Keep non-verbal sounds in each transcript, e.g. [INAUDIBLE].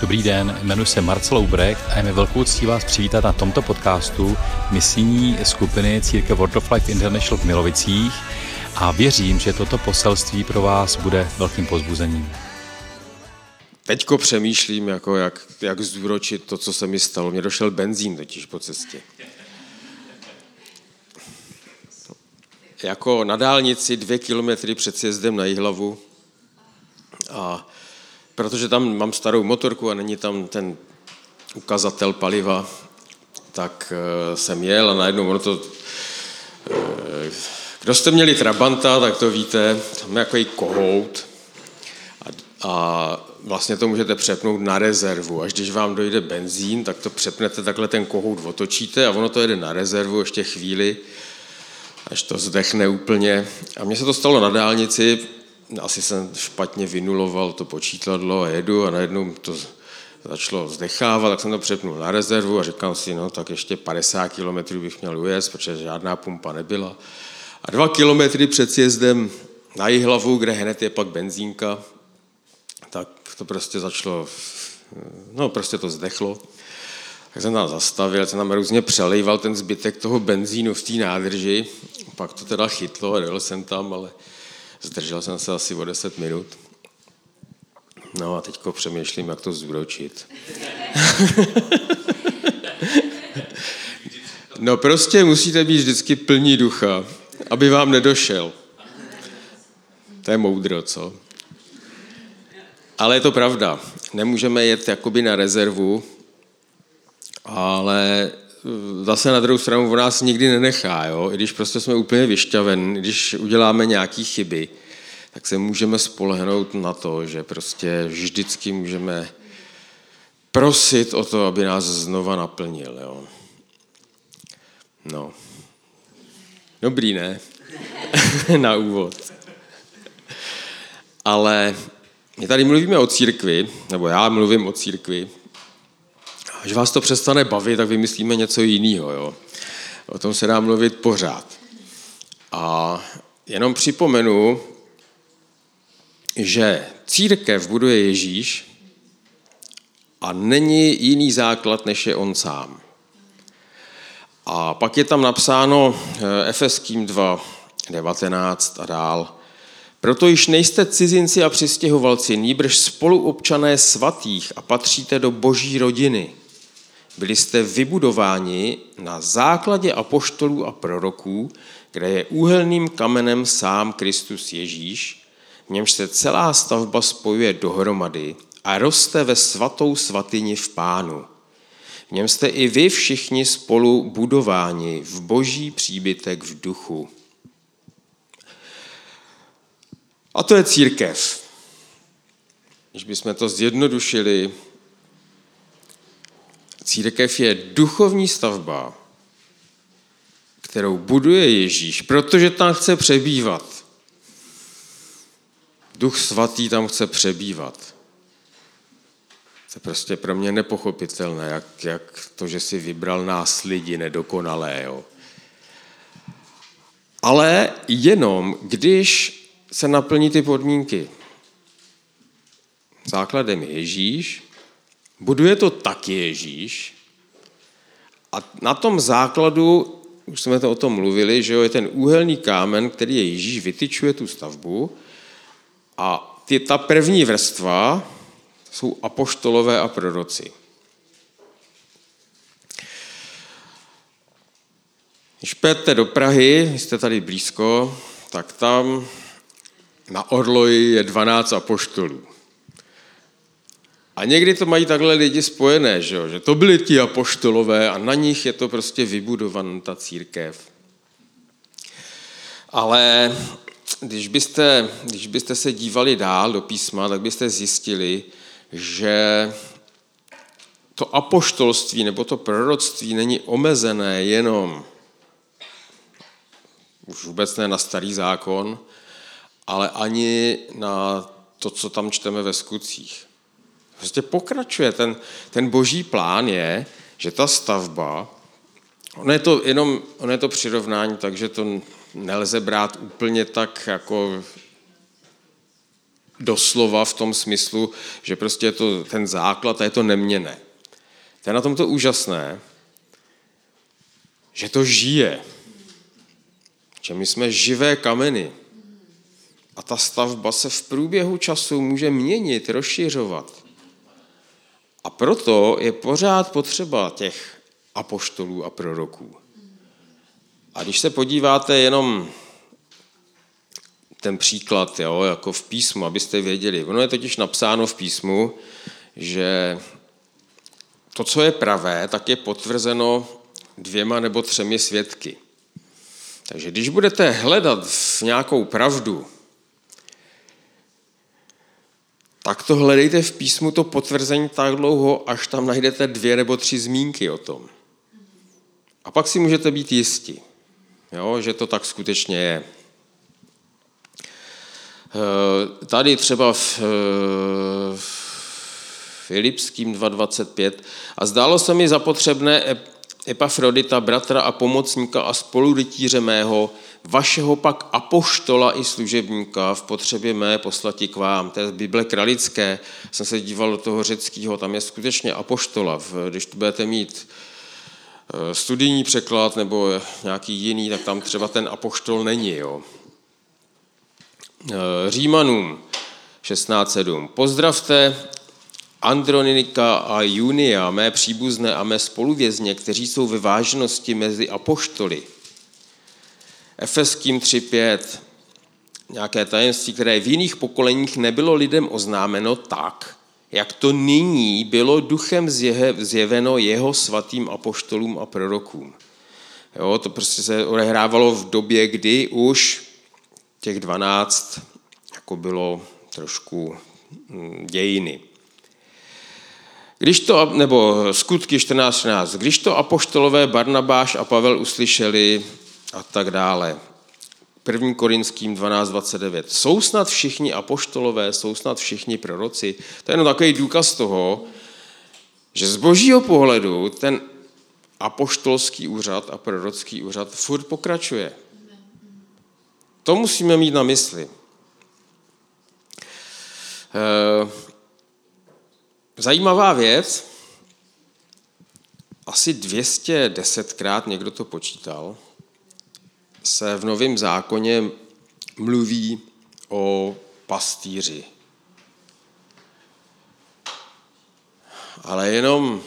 Dobrý den, jmenuji se Marcel Ubrecht a je mi velkou ctí vás přivítat na tomto podcastu misijní skupiny Církev World of Life International v Milovicích a věřím, že toto poselství pro vás bude velkým pozbuzením. Teďko přemýšlím, jako jak, jak zúročit to, co se mi stalo. Mně došel benzín totiž po cestě. Jako na dálnici dvě kilometry před sjezdem na Jihlavu a protože tam mám starou motorku a není tam ten ukazatel paliva, tak eh, jsem jel a najednou ono to... Eh, kdo jste měli Trabanta, tak to víte, tam je takový kohout a, a vlastně to můžete přepnout na rezervu. Až když vám dojde benzín, tak to přepnete, takhle ten kohout otočíte a ono to jede na rezervu ještě chvíli, až to zdechne úplně. A mně se to stalo na dálnici, asi jsem špatně vynuloval to počítadlo a jedu a najednou to začalo zdechávat, tak jsem to přepnul na rezervu a říkal si, no tak ještě 50 km bych měl ujet, protože žádná pumpa nebyla. A dva kilometry před sjezdem na Jihlavu, kde hned je pak benzínka, tak to prostě začalo, no prostě to zdechlo. Tak jsem tam zastavil, jsem tam různě přelejval ten zbytek toho benzínu v té nádrži, pak to teda chytlo a dojel jsem tam, ale Zdržel jsem se asi o 10 minut. No a teďko přemýšlím, jak to zúročit. [LAUGHS] no prostě musíte být vždycky plní ducha, aby vám nedošel. To je moudro, co? Ale je to pravda. Nemůžeme jet jakoby na rezervu, ale zase na druhou stranu v nás nikdy nenechá, jo? i když prostě jsme úplně vyšťaven, když uděláme nějaké chyby, tak se můžeme spolehnout na to, že prostě vždycky můžeme prosit o to, aby nás znova naplnil. Jo? No. Dobrý, ne? [LAUGHS] na úvod. Ale my tady mluvíme o církvi, nebo já mluvím o církvi, Až vás to přestane bavit, tak vymyslíme něco jiného. Jo? O tom se dá mluvit pořád. A jenom připomenu, že církev buduje Ježíš a není jiný základ, než je on sám. A pak je tam napsáno eh, Efeským 2, 19 a dál. Proto již nejste cizinci a přistěhovalci, nýbrž spoluobčané svatých a patříte do boží rodiny – byli jste vybudováni na základě apoštolů a proroků, kde je úhelným kamenem sám Kristus Ježíš, v němž se celá stavba spojuje dohromady a roste ve svatou svatyni v pánu. V něm jste i vy všichni spolu budováni v boží příbytek v duchu. A to je církev. Když bychom to zjednodušili, Církev je duchovní stavba, kterou buduje Ježíš, protože tam chce přebývat. Duch svatý tam chce přebývat. To je prostě pro mě nepochopitelné, jak, jak to, že si vybral nás lidi nedokonalé. Jo. Ale jenom, když se naplní ty podmínky. Základem je Ježíš, Buduje to taky Ježíš. A na tom základu, už jsme to o tom mluvili, že jo, je ten úhelný kámen, který je Ježíš, vytyčuje tu stavbu. A ty, ta první vrstva jsou apoštolové a proroci. Když půjdete do Prahy, jste tady blízko, tak tam na Orloji je 12 apoštolů. A někdy to mají takhle lidi spojené, že, jo? že to byli ti apoštolové a na nich je to prostě vybudovaná ta církev. Ale když byste, když byste se dívali dál do písma, tak byste zjistili, že to apoštolství nebo to proroctví není omezené jenom už vůbec ne na starý zákon, ale ani na to, co tam čteme ve skutcích. Prostě pokračuje. Ten, ten boží plán je, že ta stavba, ono je to jenom ono je to přirovnání, takže to nelze brát úplně tak jako doslova v tom smyslu, že prostě je to ten základ a je to neměné. To je na tom to úžasné, že to žije. Že my jsme živé kameny. A ta stavba se v průběhu času může měnit, rozšiřovat. A proto je pořád potřeba těch apoštolů a proroků. A když se podíváte jenom ten příklad, jo, jako v písmu, abyste věděli. Ono je totiž napsáno v písmu, že to, co je pravé, tak je potvrzeno dvěma nebo třemi svědky. Takže když budete hledat v nějakou pravdu, tak to hledejte v písmu to potvrzení tak dlouho, až tam najdete dvě nebo tři zmínky o tom. A pak si můžete být jisti, jo, že to tak skutečně je. Eh, tady třeba v, eh, Filipským 2.25 a zdálo se mi zapotřebné Epafrodita, bratra a pomocníka a spolurytíře mého, vašeho pak apoštola i služebníka v potřebě mé poslati k vám. To je z Bible kralické. Jsem se díval do toho řeckého, tam je skutečně apoštola. Když tu budete mít eh, studijní překlad nebo nějaký jiný, tak tam třeba ten apoštol není. Jo. Eh, Římanům 16.7. Pozdravte Andronika a Junia, mé příbuzné a mé spoluvězně, kteří jsou ve vážnosti mezi apoštoly. Efeským 3.5. Nějaké tajemství, které v jiných pokoleních nebylo lidem oznámeno tak, jak to nyní bylo duchem zjeveno jeho svatým apoštolům a prorokům. Jo, to prostě se odehrávalo v době, kdy už těch 12 jako bylo trošku hm, dějiny. Když to, nebo skutky 14.14, když to apoštolové Barnabáš a Pavel uslyšeli a tak dále. 1. Korinským 12.29. Jsou snad všichni apoštolové, jsou snad všichni proroci. To je jenom takový důkaz toho, že z božího pohledu ten apoštolský úřad a prorocký úřad furt pokračuje. To musíme mít na mysli. Eh, zajímavá věc, asi 210krát, někdo to počítal, se v Novém zákoně mluví o pastýři. Ale jenom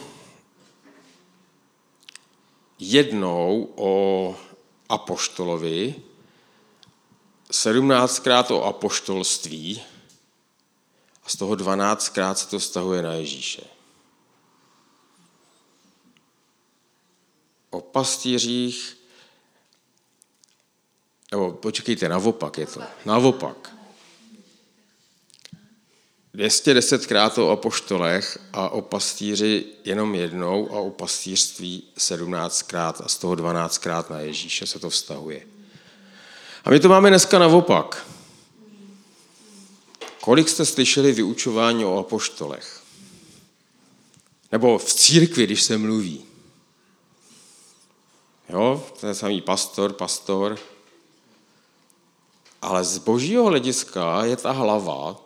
jednou o apoštolovi, sedmnáctkrát o apoštolství a z toho dvanáctkrát se to vztahuje na Ježíše. O pastýřích, nebo počkejte, naopak je to, naopak. 210krát o apoštolech a o pastýři jenom jednou a o pastýřství 17krát a z toho 12krát na Ježíše se to vztahuje. A my to máme dneska naopak. Kolik jste slyšeli vyučování o apoštolech? Nebo v církvi, když se mluví. Jo, ten samý pastor, pastor. Ale z božího hlediska je ta hlava,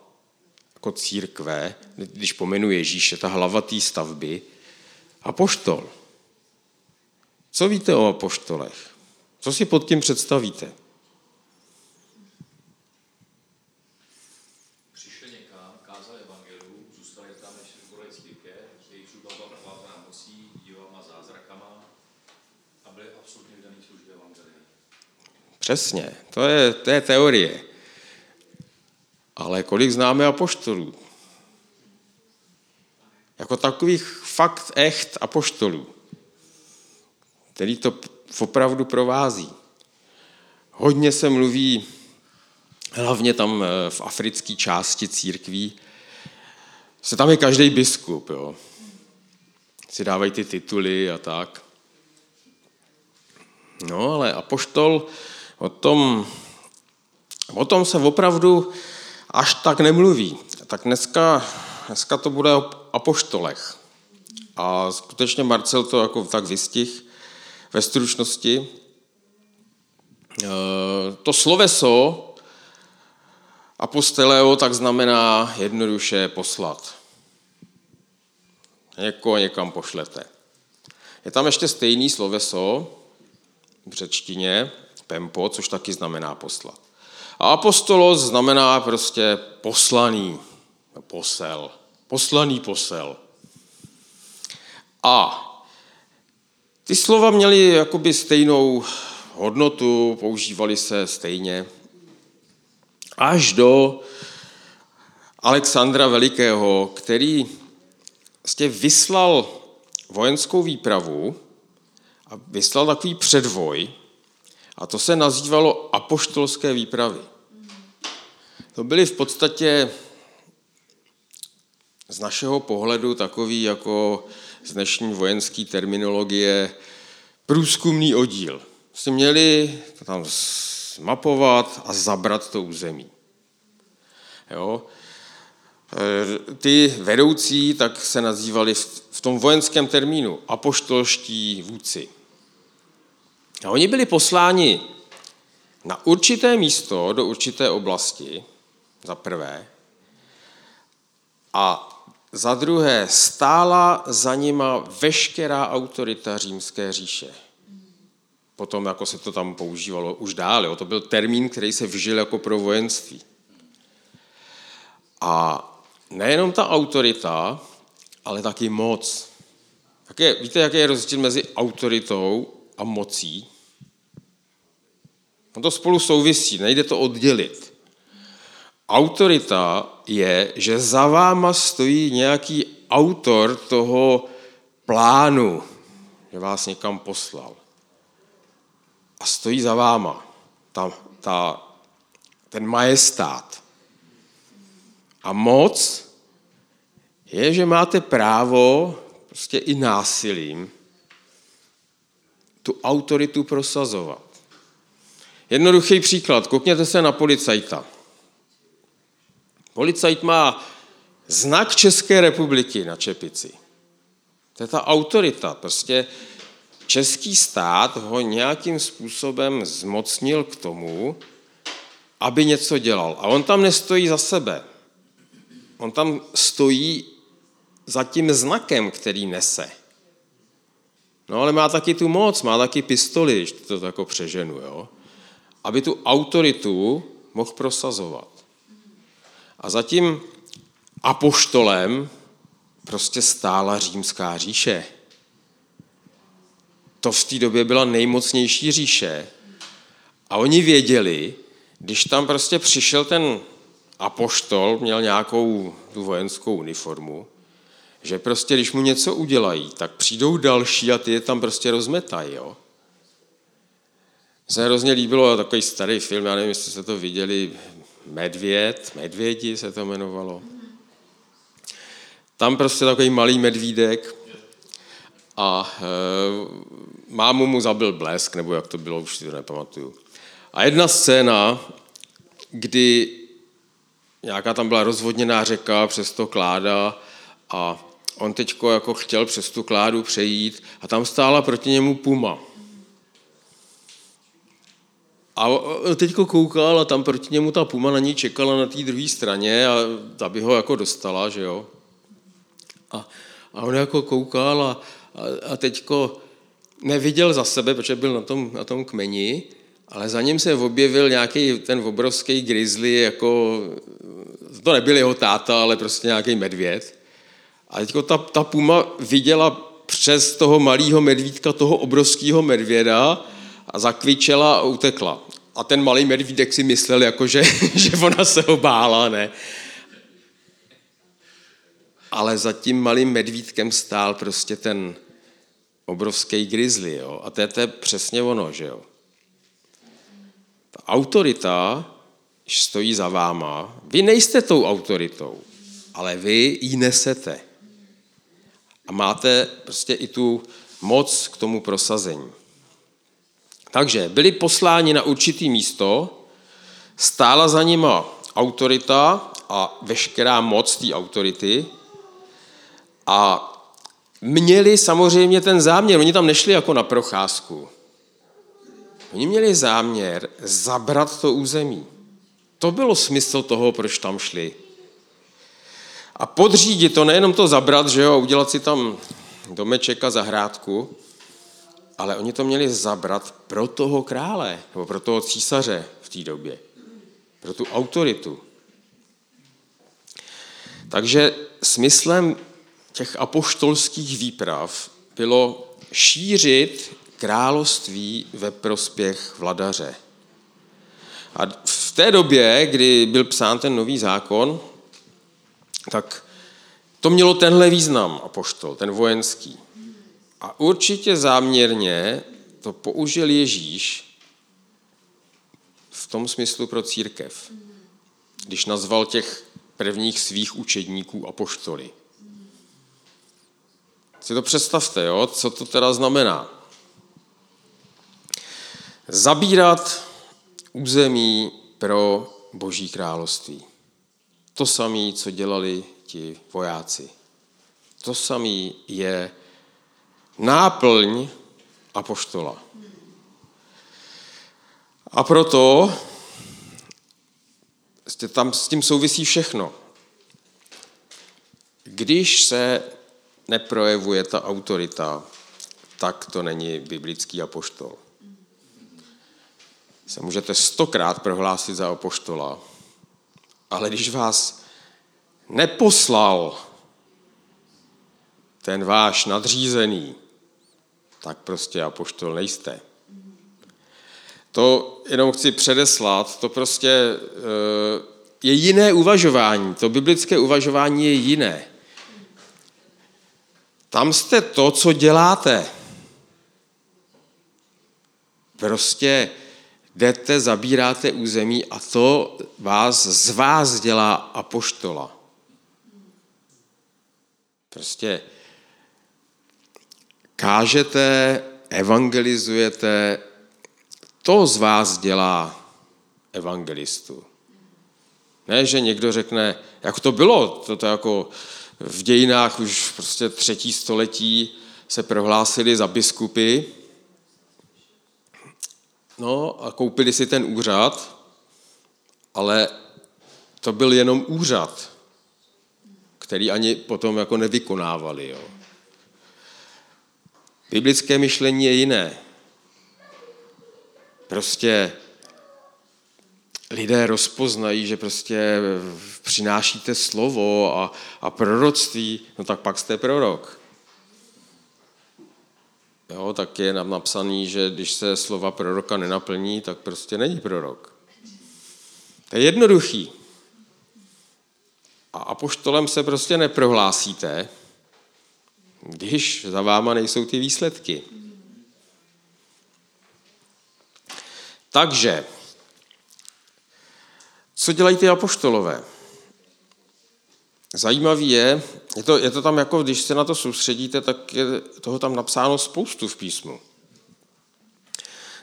jako církve, když pomenu Ježíše, ta hlava té stavby, apoštol. Co víte o apoštolech? Co si pod tím představíte? Přesně, to je, to je teorie. Ale kolik známe apoštolů? Jako takových fakt echt apoštolů, který to opravdu provází. Hodně se mluví, hlavně tam eh, v africké části církví, se tam je každý biskup, jo. Si dávají ty tituly a tak. No, ale apoštol O tom, o tom se opravdu až tak nemluví. Tak dneska, dneska to bude o apoštolech. A skutečně Marcel to jako tak vystih ve stručnosti. E, to sloveso Aposteleo tak znamená jednoduše poslat. Někoho někam pošlete. Je tam ještě stejný sloveso v řečtině, pempo, což taky znamená poslat. A apostolos znamená prostě poslaný, posel, poslaný posel. A ty slova měly jakoby stejnou hodnotu, používali se stejně. Až do Alexandra Velikého, který vlastně vyslal vojenskou výpravu a vyslal takový předvoj, a to se nazývalo apoštolské výpravy. To byly v podstatě z našeho pohledu takový jako z dnešní vojenské terminologie průzkumný oddíl. Si měli tam mapovat a zabrat to území. Jo? E, ty vedoucí tak se nazývali v tom vojenském termínu apoštolští vůdci. A oni byli posláni na určité místo, do určité oblasti, za prvé, a za druhé stála za nima veškerá autorita římské říše. Potom, jako se to tam používalo už dál, jo. to byl termín, který se vžil jako pro vojenství. A nejenom ta autorita, ale taky moc. Tak je, víte, jaký je rozdíl mezi autoritou a mocí? No to spolu souvisí, nejde to oddělit. Autorita je, že za váma stojí nějaký autor toho plánu, že vás někam poslal. A stojí za váma ta, ta, ten majestát. A moc je, že máte právo prostě i násilím tu autoritu prosazovat. Jednoduchý příklad. Koukněte se na policajta. Policajt má znak České republiky na čepici. To je ta autorita. Prostě český stát ho nějakým způsobem zmocnil k tomu, aby něco dělal. A on tam nestojí za sebe. On tam stojí za tím znakem, který nese. No ale má taky tu moc, má taky pistoli, když to jako přeženu, jo? aby tu autoritu mohl prosazovat. A zatím apoštolem prostě stála římská říše. To v té době byla nejmocnější říše. A oni věděli, když tam prostě přišel ten apoštol, měl nějakou tu vojenskou uniformu, že prostě když mu něco udělají, tak přijdou další a ty je tam prostě rozmetají. Jo? se hrozně líbilo takový starý film, já nevím, jestli jste to viděli, Medvěd, Medvědi se to jmenovalo. Tam prostě takový malý medvídek a e, mámu mu zabil blesk, nebo jak to bylo, už si to nepamatuju. A jedna scéna, kdy nějaká tam byla rozvodněná řeka přes to kláda a on teďko jako chtěl přes tu kládu přejít a tam stála proti němu puma. A teďko koukal a tam proti němu ta puma na ní čekala na té druhé straně a aby ho jako dostala, že jo. A, a on jako koukal a, a, a teďko neviděl za sebe, protože byl na tom, na tom kmeni, ale za ním se objevil nějaký ten obrovský grizzly, jako, to nebyl jeho táta, ale prostě nějaký medvěd. A teďko ta, ta puma viděla přes toho malého medvídka toho obrovského medvěda a zakvičela a utekla. A ten malý medvídek si myslel, jako že, [LAUGHS] že ona se ho bála, ne? Ale za tím malým medvídkem stál prostě ten obrovský grizzly, jo? A to je, to je přesně ono, že jo? Ta autorita stojí za váma. Vy nejste tou autoritou, ale vy ji nesete. A máte prostě i tu moc k tomu prosazení. Takže byli posláni na určitý místo, stála za nima autorita a veškerá moc té autority a měli samozřejmě ten záměr, oni tam nešli jako na procházku. Oni měli záměr zabrat to území. To bylo smysl toho, proč tam šli. A podřídit to, nejenom to zabrat, že jo, udělat si tam domeček a zahrádku, ale oni to měli zabrat pro toho krále, nebo pro toho císaře v té době, pro tu autoritu. Takže smyslem těch apoštolských výprav bylo šířit království ve prospěch vladaře. A v té době, kdy byl psán ten nový zákon, tak to mělo tenhle význam, apoštol, ten vojenský. A určitě záměrně to použil Ježíš v tom smyslu pro církev, když nazval těch prvních svých učedníků apoštoly. Si to představte, jo? co to teda znamená. Zabírat území pro Boží království. To samé, co dělali ti vojáci. To samé je náplň apoštola. A proto tam s tím souvisí všechno. Když se neprojevuje ta autorita, tak to není biblický apoštol. Se můžete stokrát prohlásit za apoštola, ale když vás neposlal ten váš nadřízený, tak prostě apoštol nejste. To jenom chci předeslat, to prostě eh, je jiné uvažování. To biblické uvažování je jiné. Tam jste to, co děláte. Prostě jdete, zabíráte území a to vás z vás dělá apoštola. Prostě kážete, evangelizujete, to z vás dělá evangelistu. Ne, že někdo řekne, jak to bylo, to, to jako v dějinách už prostě třetí století se prohlásili za biskupy, no a koupili si ten úřad, ale to byl jenom úřad, který ani potom jako nevykonávali. Jo. Biblické myšlení je jiné. Prostě lidé rozpoznají, že prostě přinášíte slovo a, a proroctví, no tak pak jste prorok. Jo, tak je nám napsaný, že když se slova proroka nenaplní, tak prostě není prorok. To je jednoduchý. A apoštolem se prostě neprohlásíte, když za váma nejsou ty výsledky. Takže, co dělají ty apoštolové? Zajímavý je, je to, je to tam jako, když se na to soustředíte, tak je toho tam napsáno spoustu v písmu.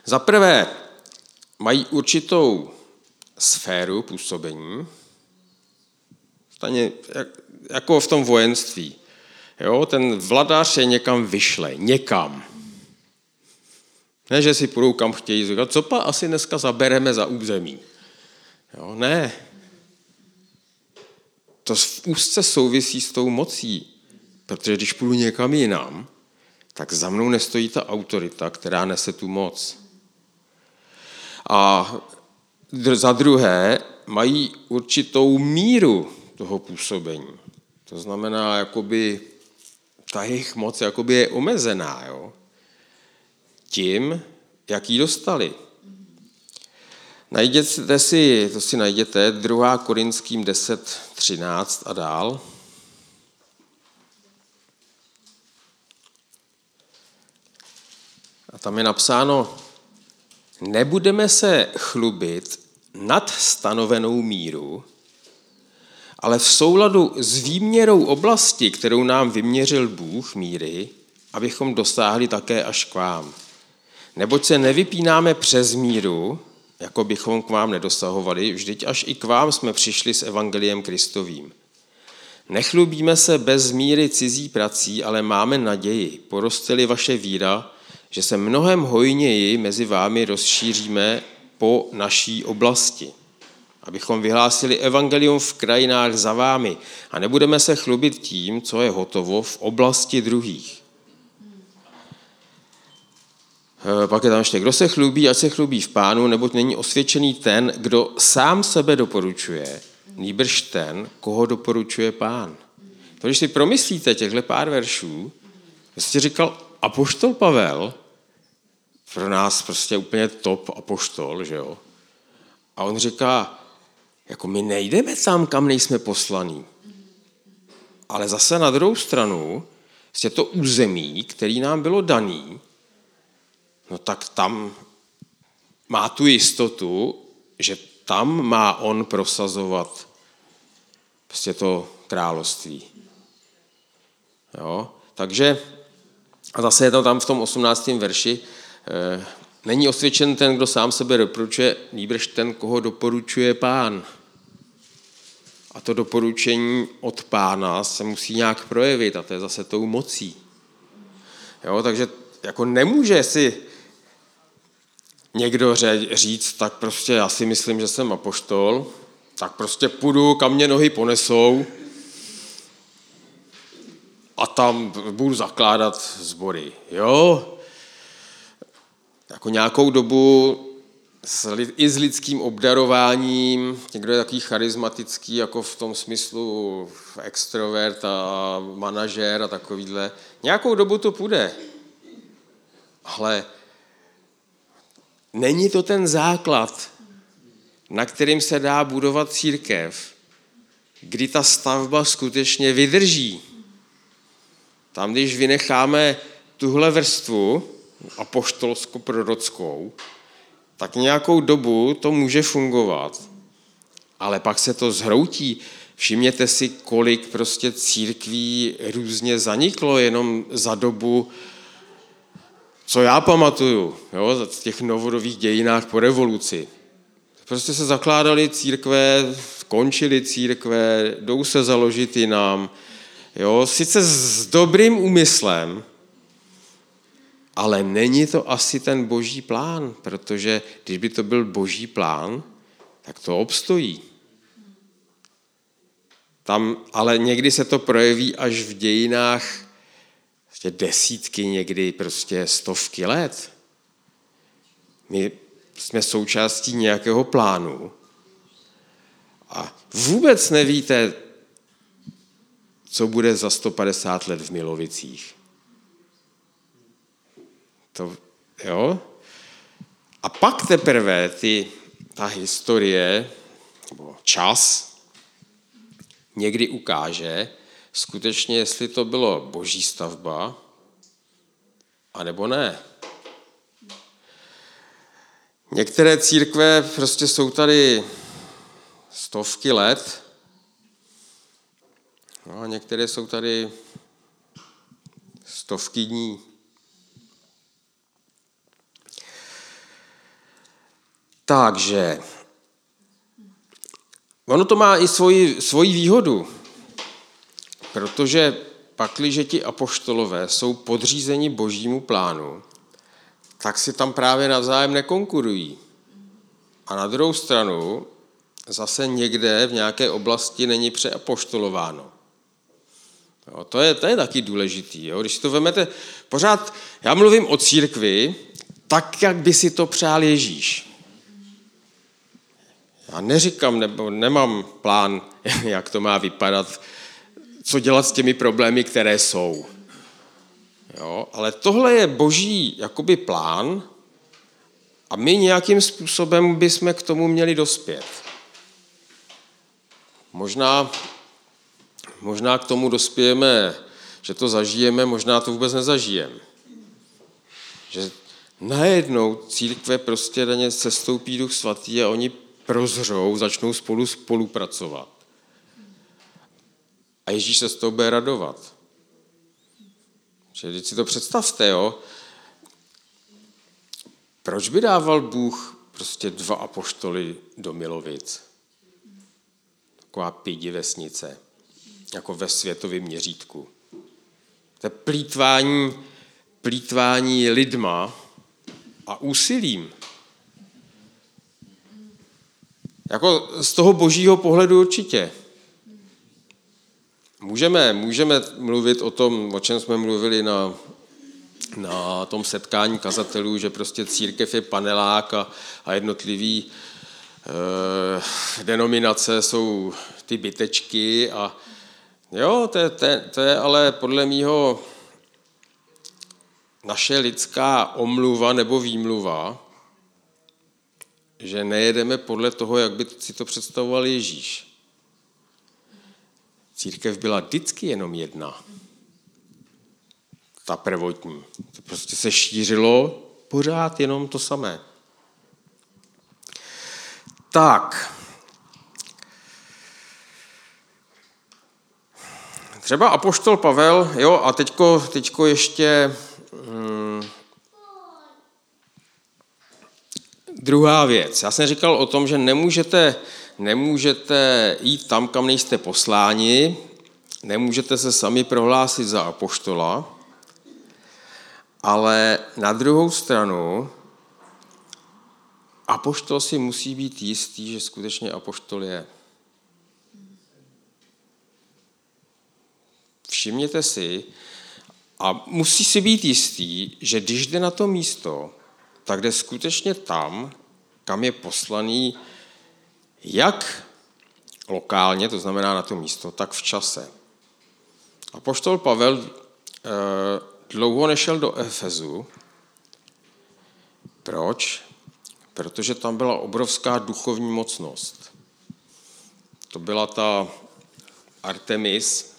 Za prvé, mají určitou sféru působení, jako v tom vojenství. Jo, ten vladař je někam vyšle, někam. Ne, že si půjdou kam chtějí, říkat, co pa asi dneska zabereme za území. Jo, ne. To v úzce souvisí s tou mocí, protože když půjdu někam jinam, tak za mnou nestojí ta autorita, která nese tu moc. A za druhé, mají určitou míru toho působení. To znamená, jakoby ta jejich moc jakoby je omezená, jo? tím, jak ji dostali. Najděte si, to si najděte, 2. Korinským 10, 13 a dál. A tam je napsáno, nebudeme se chlubit nad stanovenou míru, ale v souladu s výměrou oblasti, kterou nám vyměřil Bůh míry, abychom dosáhli také až k vám. Neboť se nevypínáme přes míru, jako bychom k vám nedosahovali, vždyť až i k vám jsme přišli s evangeliem Kristovým. Nechlubíme se bez míry cizí prací, ale máme naději, porosteli vaše víra, že se mnohem hojněji mezi vámi rozšíříme po naší oblasti. abychom vyhlásili evangelium v krajinách za vámi a nebudeme se chlubit tím, co je hotovo v oblasti druhých. Pak je tam ještě, kdo se chlubí, ať se chlubí v pánu, neboť není osvědčený ten, kdo sám sebe doporučuje, nýbrž ten, koho doporučuje pán. To, když si promyslíte těchto pár veršů, jste říkal, apoštol Pavel, pro nás prostě úplně top apoštol, že jo? A on říká, jako my nejdeme tam, kam nejsme poslaní. Ale zase na druhou stranu, je to území, který nám bylo daný, no tak tam má tu jistotu, že tam má on prosazovat prostě to království. Jo? Takže, a zase je to tam v tom 18. verši, e, není osvědčen ten, kdo sám sebe doporučuje, nýbrž ten, koho doporučuje pán. A to doporučení od pána se musí nějak projevit a to je zase tou mocí. Jo, takže jako nemůže si někdo říct, tak prostě já si myslím, že jsem apoštol, tak prostě půjdu, kam mě nohy ponesou a tam budu zakládat sbory. Jo? Jako nějakou dobu s, i s lidským obdarováním, někdo je takový charismatický, jako v tom smyslu extrovert a manažer a takovýhle. Nějakou dobu to půjde. Ale není to ten základ, na kterým se dá budovat církev, kdy ta stavba skutečně vydrží. Tam, když vynecháme tuhle vrstvu apoštolsko-prorockou, tak nějakou dobu to může fungovat, ale pak se to zhroutí. Všimněte si, kolik prostě církví různě zaniklo jenom za dobu, co já pamatuju, jo, v těch novodových dějinách po revoluci. Prostě se zakládaly církve, končily církve, jdou se založit jinam. Jo, sice s dobrým úmyslem, ale není to asi ten boží plán, protože když by to byl boží plán, tak to obstojí. Tam, ale někdy se to projeví až v dějinách prostě desítky, někdy prostě stovky let. My jsme součástí nějakého plánu a vůbec nevíte, co bude za 150 let v Milovicích. To, jo? A pak teprve ty, ta historie, nebo čas, někdy ukáže skutečně, jestli to bylo boží stavba, anebo ne. Některé církve prostě jsou tady stovky let, no a některé jsou tady stovky dní. Takže ono to má i svoji, svoji výhodu, protože pakliže ti apoštolové jsou podřízeni božímu plánu, tak si tam právě navzájem nekonkurují. A na druhou stranu zase někde v nějaké oblasti není přeapoštolováno. Jo, to, je, to je taky důležitý. Jo. Když si to vemete, pořád, já mluvím o církvi, tak, jak by si to přál Ježíš. Já neříkám, nebo nemám plán, [LAUGHS] jak to má vypadat, co dělat s těmi problémy, které jsou. Jo? Ale tohle je boží jakoby plán a my nějakým způsobem bychom k tomu měli dospět. Možná, možná k tomu dospějeme, že to zažijeme, možná to vůbec nezažijeme. Že najednou církve prostě denně sestoupí duch svatý a oni prozřou, začnou spolu spolupracovat. A Ježíš se z toho bude radovat. Že si to představte, jo, proč by dával Bůh prostě dva apoštoly do Milovic? Taková pidi vesnice, jako ve světovém měřítku. To je plítvání, plítvání lidma a úsilím. Jako z toho božího pohledu určitě. Můžeme, můžeme mluvit o tom, o čem jsme mluvili na, na tom setkání kazatelů, že prostě církev je panelák a, a jednotlivý e, denominace jsou ty bytečky a jo, to je, to, je, to je ale podle mýho naše lidská omluva nebo výmluva, že nejedeme podle toho, jak by si to představoval Ježíš. Církev byla vždycky jenom jedna. Ta prvotní. To prostě se šířilo pořád jenom to samé. Tak. Třeba apoštol Pavel, jo, a teďko, teďko ještě hmm, druhá věc. Já jsem říkal o tom, že nemůžete nemůžete jít tam, kam nejste posláni, nemůžete se sami prohlásit za apoštola, ale na druhou stranu apoštol si musí být jistý, že skutečně apoštol je. Všimněte si, a musí si být jistý, že když jde na to místo, tak jde skutečně tam, kam je poslaný jak lokálně, to znamená na to místo, tak v čase. A poštol Pavel eh, dlouho nešel do Efezu. Proč? Protože tam byla obrovská duchovní mocnost. To byla ta Artemis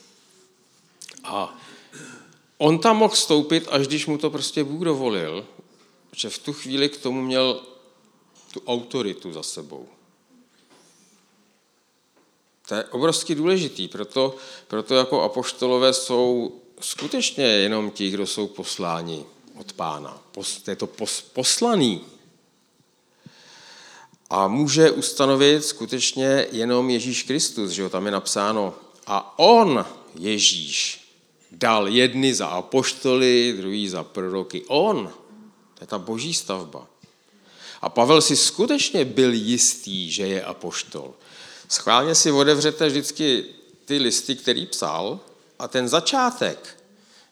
a on tam mohl stoupit, až když mu to prostě Bůh dovolil, že v tu chvíli k tomu měl tu autoritu za sebou. To je obrovsky důležitý, proto, proto jako apoštolové jsou skutečně jenom ti, kdo jsou posláni od pána. To je to poslaný. A může ustanovit skutečně jenom Ježíš Kristus, že jo, tam je napsáno. A on, Ježíš, dal jedny za apoštoly, druhý za proroky. On, to je ta boží stavba. A Pavel si skutečně byl jistý, že je apoštol. Schválně si otevřete vždycky ty listy, který psal, a ten začátek,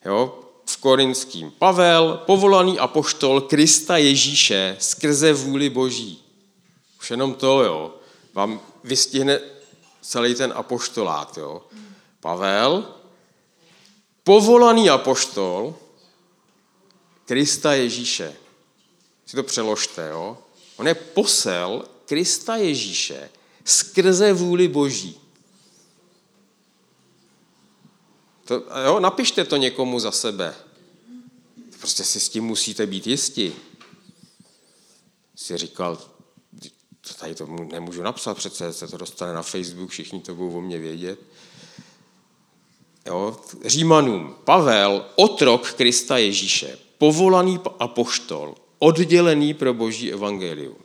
jo, v Korinským. Pavel, povolaný apoštol Krista Ježíše skrze vůli Boží. Už jenom to, jo, vám vystihne celý ten apoštolát, jo. Pavel, povolaný apoštol Krista Ježíše. Si to přeložte, jo. On je posel Krista Ježíše skrze vůli Boží. To, jo, napište to někomu za sebe. Prostě si s tím musíte být jistí. Si říkal, to tady to nemůžu napsat, přece se to dostane na Facebook, všichni to budou o mě vědět. Jo, Římanům, Pavel, otrok Krista Ježíše, povolaný apoštol, oddělený pro boží evangelium.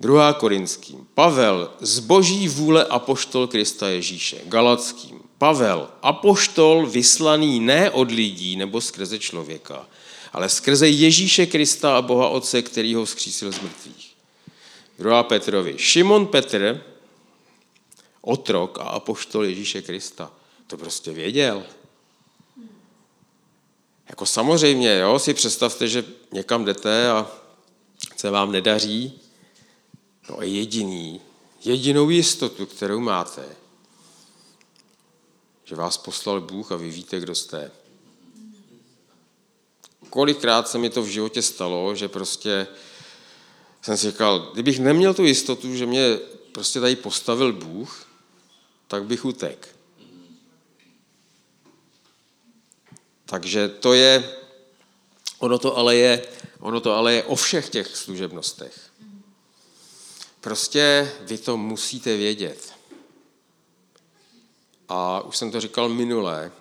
2. Korinským. Pavel, z boží vůle apoštol Krista Ježíše. Galackým. Pavel, apoštol vyslaný ne od lidí nebo skrze člověka, ale skrze Ježíše Krista a Boha Otce, který ho vzkřísil z mrtvých. 2. Petrovi. Šimon Petr, otrok a apoštol Ježíše Krista. To prostě věděl. Jako samozřejmě, jo, si představte, že někam jdete a se vám nedaří, No a jediný, jedinou jistotu, kterou máte, že vás poslal Bůh a vy víte, kdo jste. Kolikrát se mi to v životě stalo, že prostě jsem si říkal, kdybych neměl tu jistotu, že mě prostě tady postavil Bůh, tak bych utek. Takže to je, ono to ale je, ono to ale je o všech těch služebnostech. Prostě vy to musíte vědět. A už jsem to říkal minule,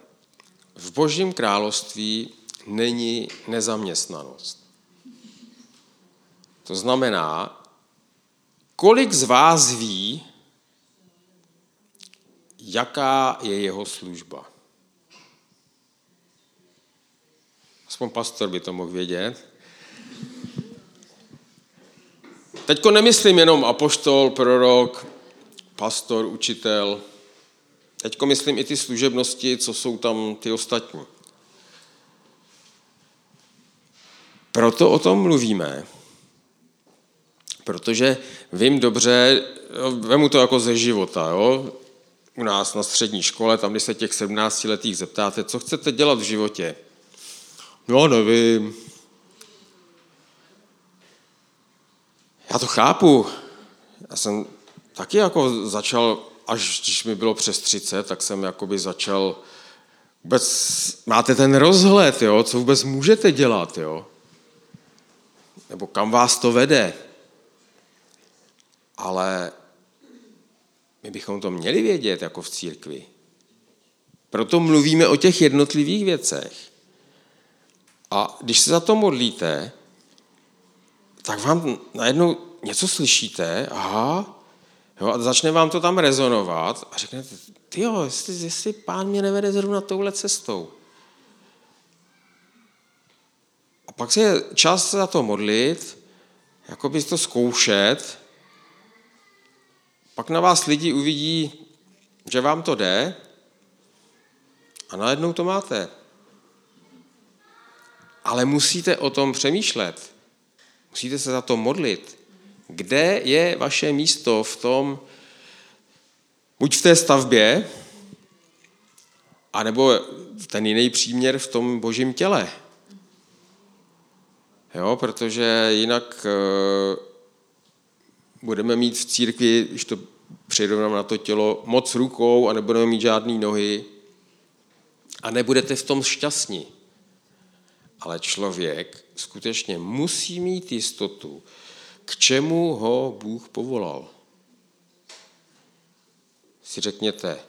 v božím království není nezaměstnanost. To znamená, kolik z vás ví, jaká je jeho služba. Aspoň pastor by to mohl vědět. Teďko nemyslím jenom apoštol, prorok, pastor, učitel. Teďko myslím i ty služebnosti, co jsou tam ty ostatní. Proto o tom mluvíme, protože vím dobře, vemu to jako ze života, jo? u nás na střední škole, tam, když se těch 17 letých zeptáte, co chcete dělat v životě? No, nevím. Já to chápu. Já jsem taky jako začal, až když mi bylo přes 30, tak jsem jakoby začal vůbec, máte ten rozhled, jo, co vůbec můžete dělat, jo? Nebo kam vás to vede. Ale my bychom to měli vědět jako v církvi. Proto mluvíme o těch jednotlivých věcech. A když se za to modlíte, tak vám najednou něco slyšíte, aha, jo, a začne vám to tam rezonovat a řeknete, ty jo, jestli, jestli pán mě nevede zrovna touhle cestou. A pak se je čas za to modlit, jako by to zkoušet, pak na vás lidi uvidí, že vám to jde a najednou to máte. Ale musíte o tom přemýšlet. Musíte se za to modlit. Kde je vaše místo v tom, buď v té stavbě, anebo ten jiný příměr v tom božím těle. Jo, protože jinak eh, budeme mít v církvi, když to přirovnám na to tělo, moc rukou a nebudeme mít žádné nohy a nebudete v tom šťastní. Ale člověk skutečně musí mít jistotu, k čemu ho Bůh povolal. Si řekněte,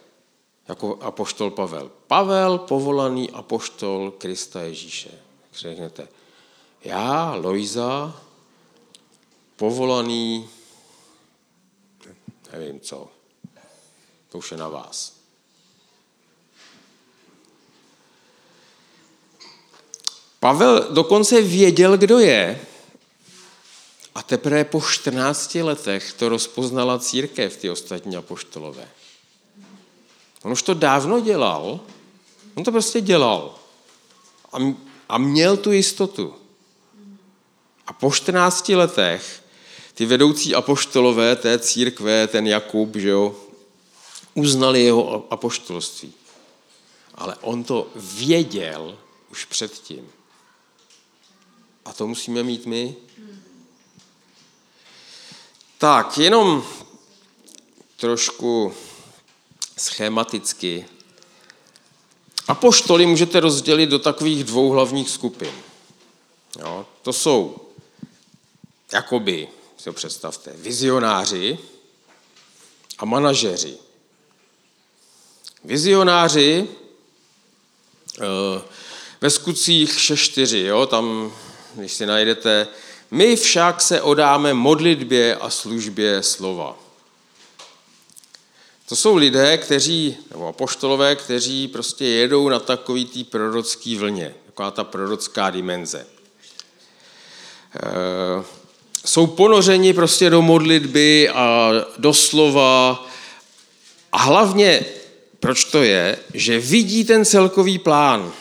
jako apoštol Pavel. Pavel, povolaný apoštol Krista Ježíše. Řekněte, já, Lojza, povolaný nevím co. To už je na vás. Pavel dokonce věděl, kdo je, a teprve po 14 letech to rozpoznala církev, ty ostatní apoštolové. On už to dávno dělal, on to prostě dělal. A, a měl tu jistotu. A po 14 letech ty vedoucí apoštolové té církve, ten Jakub, že jo, uznali jeho apoštolství. Ale on to věděl už předtím. A to musíme mít my. Tak, jenom trošku schematicky. Apoštoly můžete rozdělit do takových dvou hlavních skupin. Jo, to jsou jakoby si ho představte, vizionáři a manažeři. Vizionáři eh, ve skutcích 6.4, jo, tam, když si najdete, my však se odáme modlitbě a službě slova. To jsou lidé, kteří, nebo apoštolové, kteří prostě jedou na takový tý prorocký vlně, taková ta prorocká dimenze. Eh, jsou ponořeni prostě do modlitby a do slova. A hlavně, proč to je, že vidí ten celkový plán.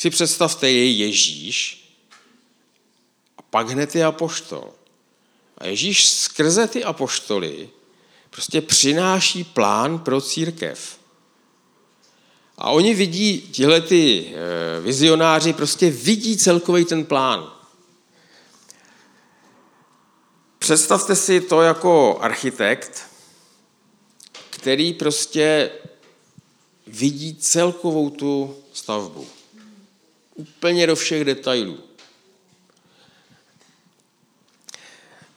Si představte, je Ježíš a pak hned je apoštol. A Ježíš skrze ty apoštoly prostě přináší plán pro církev. A oni vidí, tihle ty eh, vizionáři prostě vidí celkový ten plán. Představte si to jako architekt, který prostě vidí celkovou tu stavbu. Úplně do všech detailů.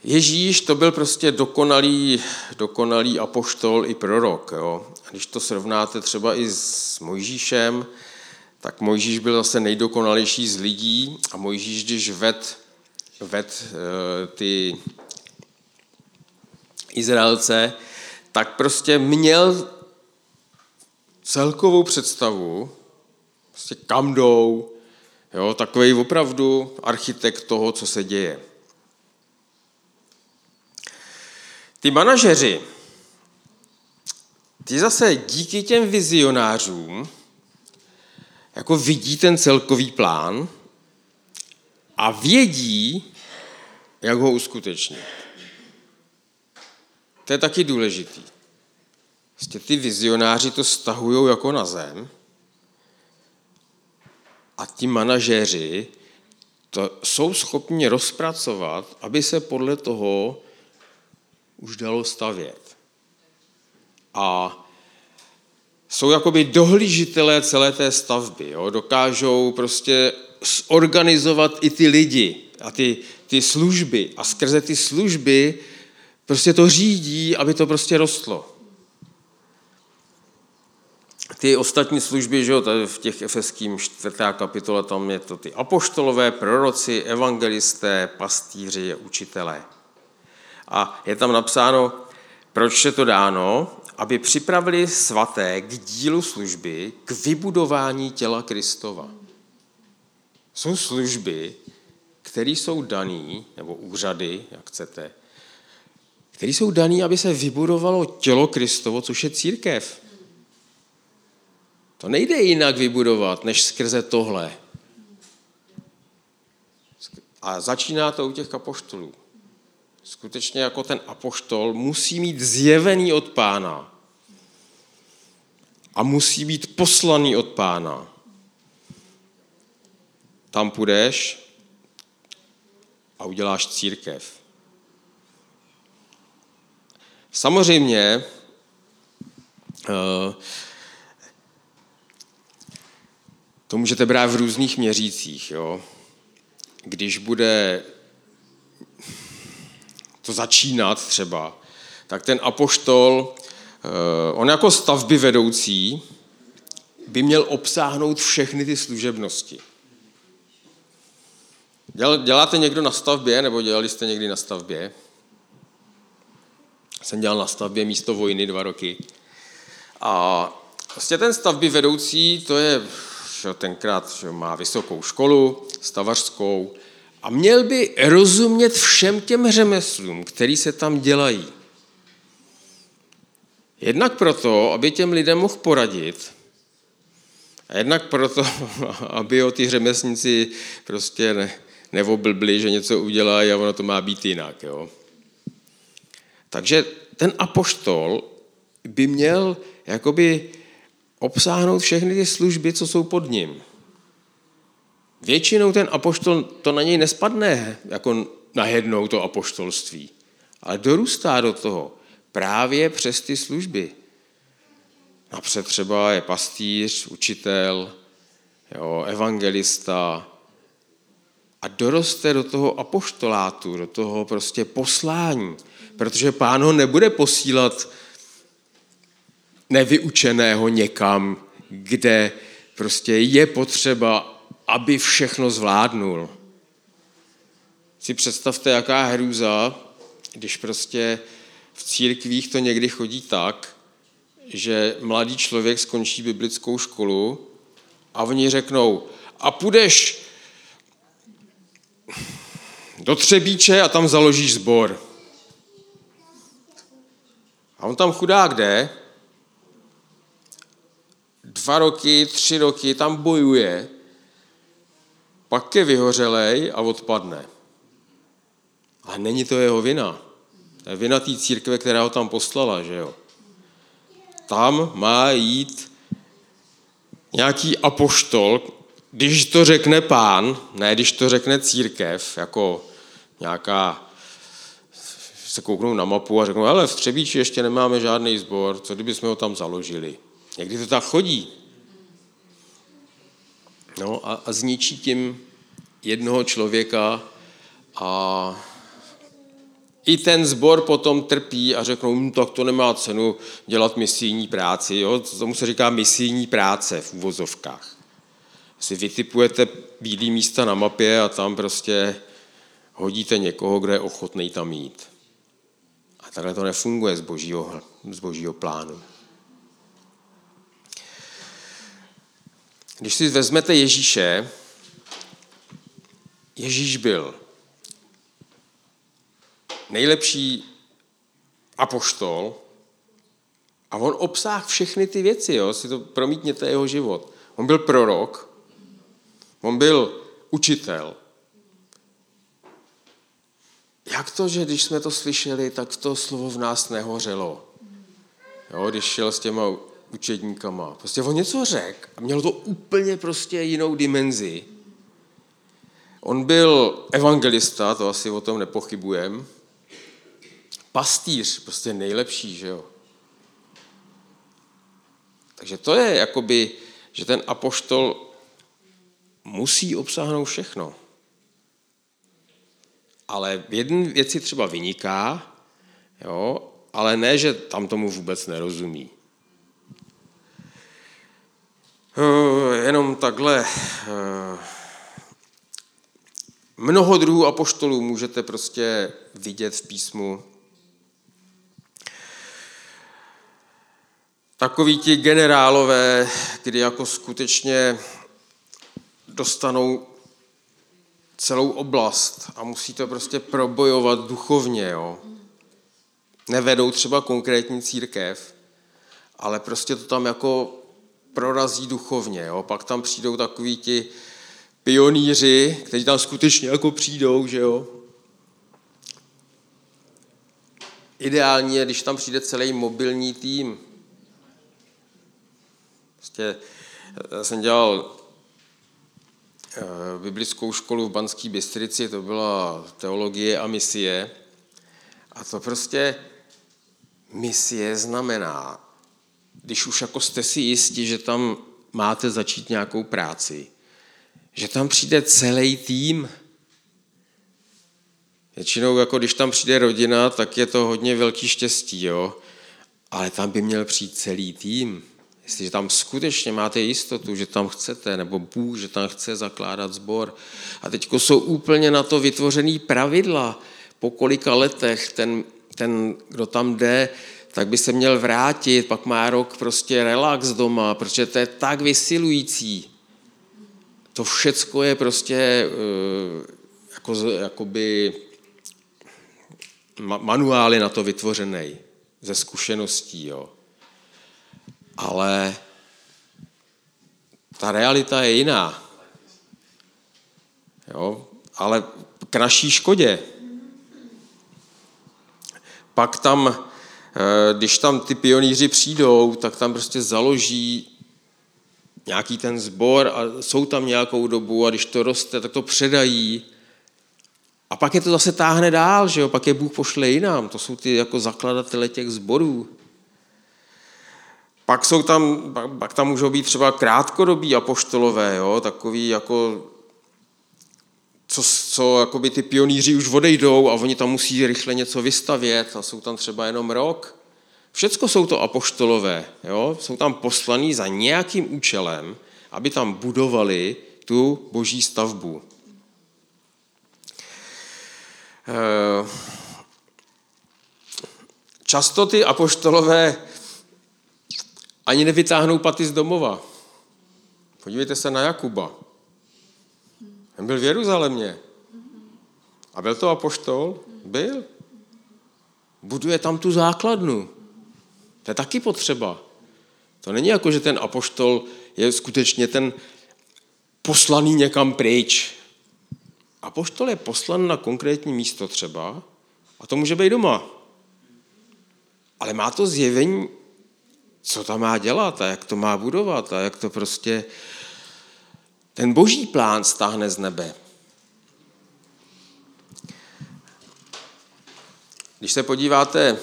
Ježíš to byl prostě dokonalý, dokonalý apoštol i prorok. Jo? A když to srovnáte třeba i s Mojžíšem, tak Mojžíš byl zase nejdokonalejší z lidí a Mojžíš, když ved, ved eh, ty Izraelce, tak prostě měl celkovou představu, prostě kam jdou, jo, takový opravdu architekt toho, co se děje. Ty manažeři, ty zase díky těm vizionářům jako vidí ten celkový plán a vědí, jak ho uskutečnit. To je taky důležitý. Vlastně ty vizionáři to stahují jako na zem a ti manažéři to jsou schopni rozpracovat, aby se podle toho už dalo stavět. A jsou jakoby dohlížitelé celé té stavby. Jo? Dokážou prostě zorganizovat i ty lidi a ty, ty služby. A skrze ty služby prostě to řídí, aby to prostě rostlo. Ty ostatní služby, že jo, v těch efeským čtvrtá kapitola, tam je to ty apoštolové, proroci, evangelisté, pastýři, učitelé. A je tam napsáno, proč je to dáno, aby připravili svaté k dílu služby, k vybudování těla Kristova. Jsou služby, které jsou dané, nebo úřady, jak chcete, které jsou dané, aby se vybudovalo tělo Kristovo, což je církev. To nejde jinak vybudovat, než skrze tohle. A začíná to u těch apoštolů skutečně jako ten apoštol musí mít zjevený od pána a musí být poslaný od pána. Tam půjdeš a uděláš církev. Samozřejmě eh, to můžete brát v různých měřících. Jo? Když bude to začínat třeba, tak ten apoštol, eh, on jako stavby vedoucí by měl obsáhnout všechny ty služebnosti. Děláte někdo na stavbě, nebo dělali jste někdy na stavbě? Jsem dělal na stavbě místo vojny dva roky. A vlastně ten stavby vedoucí, to je, tenkrát že má vysokou školu, stavařskou, a měl by rozumět všem těm řemeslům, který se tam dělají. Jednak proto, aby těm lidem mohl poradit, a jednak proto, [LAUGHS] aby o ty řemeslníci prostě ne, neoblbli, že něco udělají a ono to má být jinak. Jo. Takže ten apoštol by měl jakoby obsáhnout všechny ty služby, co jsou pod ním. Většinou ten apoštol, to na něj nespadne jako najednou to apoštolství, ale dorůstá do toho právě přes ty služby. Napřed třeba je pastýř, učitel, jo, evangelista a doroste do toho apoštolátu, do toho prostě poslání, protože pán ho nebude posílat nevyučeného někam, kde prostě je potřeba, aby všechno zvládnul. Si představte, jaká hrůza, když prostě v církvích to někdy chodí tak, že mladý člověk skončí biblickou školu a oni řeknou, a půjdeš do Třebíče a tam založíš sbor. A on tam chudák jde, dva roky, tři roky tam bojuje pak je vyhořelej a odpadne. Ale není to jeho vina. To je vina té církve, která ho tam poslala, že jo. Tam má jít nějaký apoštol, když to řekne pán, ne když to řekne církev, jako nějaká, se kouknou na mapu a řeknou, ale v Třebíči ještě nemáme žádný sbor, co kdyby jsme ho tam založili. Někdy to tak chodí. No a, a zničí tím jednoho člověka a i ten zbor potom trpí a řeknou, hm, tak to nemá cenu dělat misijní práci. Jo? Tomu se říká misijní práce v uvozovkách. Si vytipujete bílý místa na mapě a tam prostě hodíte někoho, kdo je ochotný tam jít. A takhle to nefunguje z božího, z božího plánu. Když si vezmete Ježíše, Ježíš byl nejlepší apoštol a on obsáhl všechny ty věci, jo, si to promítněte jeho život. On byl prorok, on byl učitel. Jak to, že když jsme to slyšeli, tak to slovo v nás nehořelo? Jo, když šel s těma učedníkama. Prostě on něco řekl a mělo to úplně prostě jinou dimenzi. On byl evangelista, to asi o tom nepochybujem. Pastýř, prostě nejlepší, že jo. Takže to je jakoby, že ten apoštol musí obsáhnout všechno. Ale v jedné věci třeba vyniká, jo, ale ne, že tam tomu vůbec nerozumí. Jenom takhle. Eh, mnoho druhů apoštolů můžete prostě vidět v písmu. Takoví ti generálové, kdy jako skutečně dostanou celou oblast a musí to prostě probojovat duchovně. Jo. Nevedou třeba konkrétní církev, ale prostě to tam jako prorazí duchovně. Jo? Pak tam přijdou takoví ti pionýři, kteří tam skutečně jako přijdou, že jo. Ideální je, když tam přijde celý mobilní tým. Prostě já jsem dělal eh, biblickou školu v Banské Bystrici, to byla teologie a misie. A to prostě misie znamená když už jako jste si jistí, že tam máte začít nějakou práci, že tam přijde celý tým. Většinou, jako když tam přijde rodina, tak je to hodně velký štěstí, jo? ale tam by měl přijít celý tým. Jestliže tam skutečně máte jistotu, že tam chcete, nebo Bůh, že tam chce zakládat sbor. A teď jsou úplně na to vytvořený pravidla. Po kolika letech ten, ten, kdo tam jde, tak by se měl vrátit, pak má rok prostě relax doma, protože to je tak vysilující. To všecko je prostě eh, jako, jakoby manuály na to vytvořený ze zkušeností. Jo. Ale ta realita je jiná. Jo? Ale k naší škodě. Pak tam když tam ty pionýři přijdou, tak tam prostě založí nějaký ten sbor a jsou tam nějakou dobu a když to roste, tak to předají. A pak je to zase táhne dál, že jo? pak je Bůh pošle jinam. To jsou ty jako zakladatele těch sborů. Pak, jsou tam, pak tam můžou být třeba krátkodobí apoštolové, jo? takový jako co, co jakoby ty pionýři už odejdou a oni tam musí rychle něco vystavět a jsou tam třeba jenom rok. Všecko jsou to apoštolové, jo? jsou tam poslaní za nějakým účelem, aby tam budovali tu boží stavbu. Eh, často ty apoštolové ani nevytáhnou paty z domova. Podívejte se na Jakuba. On byl v Jeruzalémě. A byl to apoštol? Byl. Buduje tam tu základnu. To je taky potřeba. To není jako, že ten apoštol je skutečně ten poslaný někam pryč. Apoštol je poslan na konkrétní místo třeba a to může být doma. Ale má to zjevení, co tam má dělat a jak to má budovat a jak to prostě ten boží plán stáhne z nebe. Když se podíváte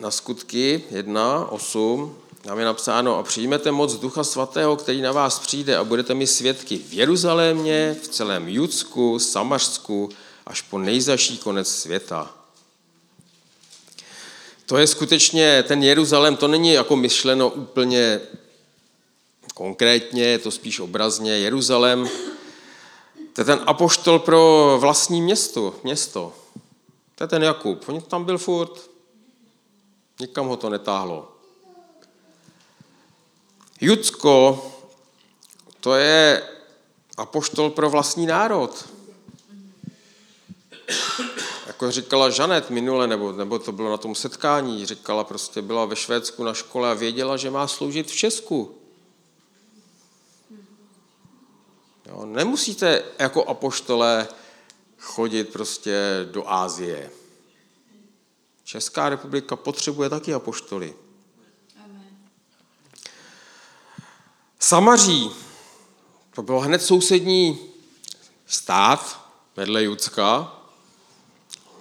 na skutky 1, 8, tam je napsáno, a přijmete moc Ducha Svatého, který na vás přijde a budete mi svědky v Jeruzalémě, v celém Judsku, Samařsku, až po nejzaší konec světa. To je skutečně, ten Jeruzalém, to není jako myšleno úplně konkrétně, je to spíš obrazně Jeruzalém. To je ten apoštol pro vlastní město. město. To je ten Jakub. On tam byl furt. Nikam ho to netáhlo. Judsko, to je apoštol pro vlastní národ. jako říkala Žanet minule, nebo, nebo to bylo na tom setkání, říkala prostě, byla ve Švédsku na škole a věděla, že má sloužit v Česku. Jo, nemusíte jako apoštole chodit prostě do Ázie. Česká republika potřebuje taky apoštoly. Samaří, to bylo hned sousední stát vedle Judska.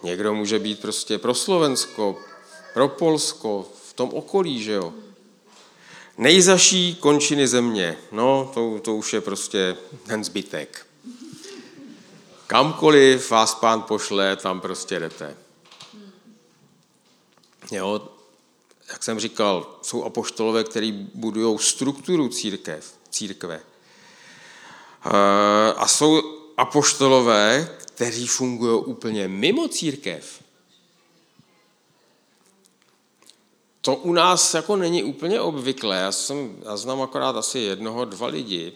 Někdo může být prostě pro Slovensko, pro Polsko, v tom okolí, že jo. Nejzaší končiny země, no to, to už je prostě ten zbytek. Kamkoliv vás pán pošle, tam prostě jdete. Jo, jak jsem říkal, jsou apoštolové, kteří budují strukturu církev, církve. Eh, a jsou apoštolové, kteří fungují úplně mimo církev. To u nás jako není úplně obvyklé. Já, jsem, já znám akorát asi jednoho, dva lidi,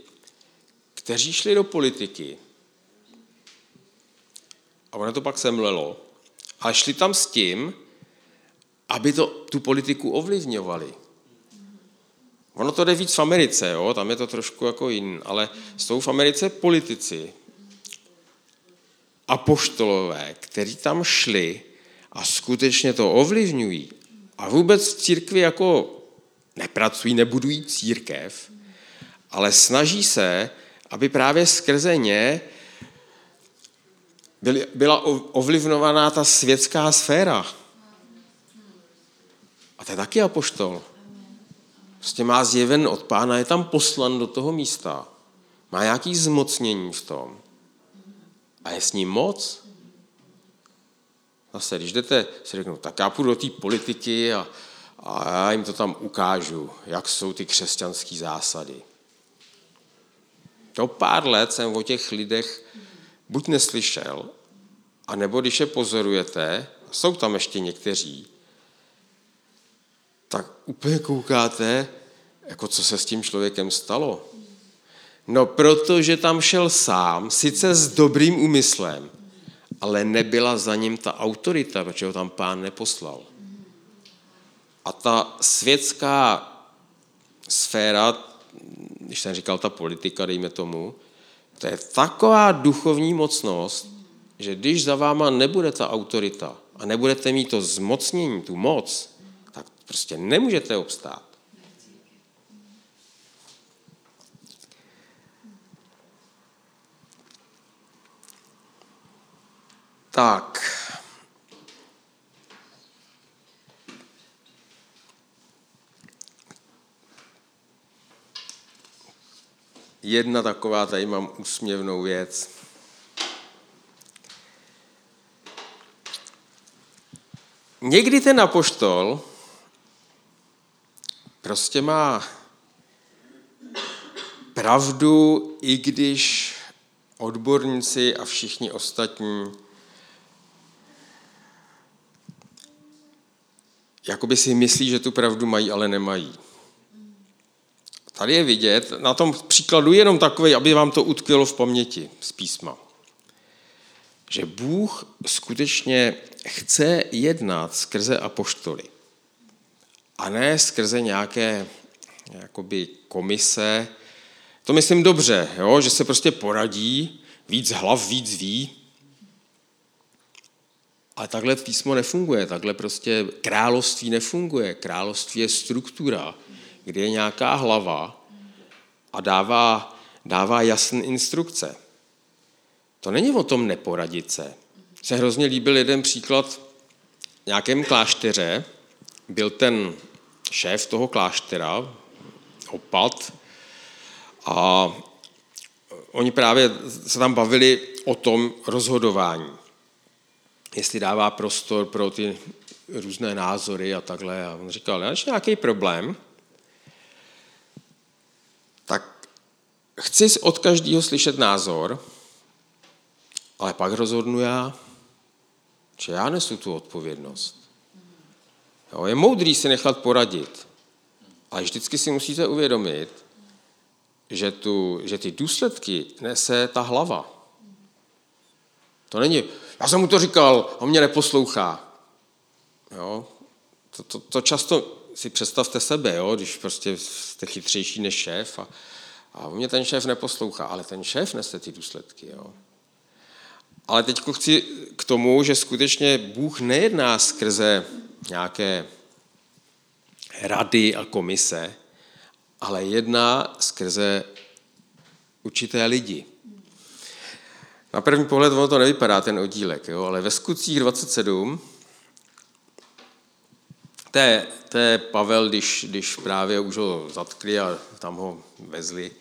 kteří šli do politiky. A ono to pak semlelo. A šli tam s tím, aby to, tu politiku ovlivňovali. Ono to jde víc v Americe, jo? tam je to trošku jako jin, ale jsou v Americe politici, apoštolové, kteří tam šli a skutečně to ovlivňují. A vůbec v církvi jako nepracují, nebudují církev, ale snaží se, aby právě skrze ně byla ovlivňovaná ta světská sféra. A to je taky apoštol. Prostě má zjeven od pána, je tam poslan do toho místa. Má nějaký zmocnění v tom. A je s ním moc. Zase, když jdete, si řeknu, tak já půjdu do té politiky a, a já jim to tam ukážu, jak jsou ty křesťanské zásady. To pár let jsem o těch lidech buď neslyšel, a nebo když je pozorujete, jsou tam ještě někteří, tak úplně koukáte, jako co se s tím člověkem stalo. No, protože tam šel sám, sice s dobrým úmyslem, ale nebyla za ním ta autorita, protože ho tam pán neposlal. A ta světská sféra, když jsem říkal ta politika, dejme tomu, to je taková duchovní mocnost, že když za váma nebude ta autorita a nebudete mít to zmocnění, tu moc, tak prostě nemůžete obstát. Tak. Jedna taková, tady mám úsměvnou věc. Někdy ten apoštol prostě má pravdu, i když odborníci a všichni ostatní jakoby si myslí, že tu pravdu mají, ale nemají. Tady je vidět, na tom příkladu jenom takový, aby vám to utkvělo v paměti z písma. Že Bůh skutečně chce jednat skrze apoštoly. A ne skrze nějaké jakoby komise. To myslím dobře, jo? že se prostě poradí, víc hlav, víc ví, ale takhle písmo nefunguje, takhle prostě království nefunguje. Království je struktura, kde je nějaká hlava a dává, dává jasné instrukce. To není o tom neporadit se. Se hrozně líbil jeden příklad v nějakém klášteře. Byl ten šéf toho kláštera, opat, a oni právě se tam bavili o tom rozhodování jestli dává prostor pro ty různé názory a takhle. A on říkal, když nějaký problém, tak chci od každého slyšet názor, ale pak rozhodnu já, že já nesu tu odpovědnost. Jo, je moudrý si nechat poradit, ale vždycky si musíte uvědomit, že, tu, že ty důsledky nese ta hlava. To není, Já jsem mu to říkal, on mě neposlouchá. Jo? To, to, to často si představte sebe, jo? když prostě jste chytřejší než šéf a, a mě ten šéf neposlouchá, ale ten šéf nese ty důsledky. Jo? Ale teď chci k tomu, že skutečně Bůh nejedná skrze nějaké rady a komise, ale jedná skrze určité lidi. Na první pohled ono to nevypadá, ten oddílek, jo? ale ve skutcích 27 to je, to je Pavel, když, když právě už ho zatkli a tam ho vezli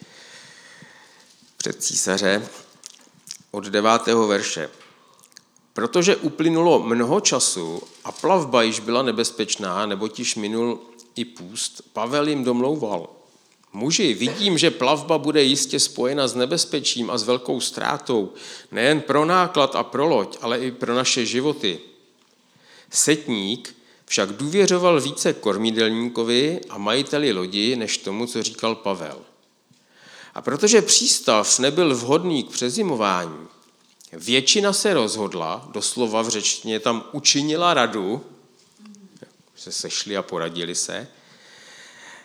před císaře od devátého verše. Protože uplynulo mnoho času a plavba již byla nebezpečná, nebo již minul i půst, Pavel jim domlouval. Muži, vidím, že plavba bude jistě spojena s nebezpečím a s velkou ztrátou, nejen pro náklad a pro loď, ale i pro naše životy. Setník však důvěřoval více kormidelníkovi a majiteli lodi, než tomu, co říkal Pavel. A protože přístav nebyl vhodný k přezimování, většina se rozhodla, doslova v řečtině tam učinila radu, se sešli a poradili se,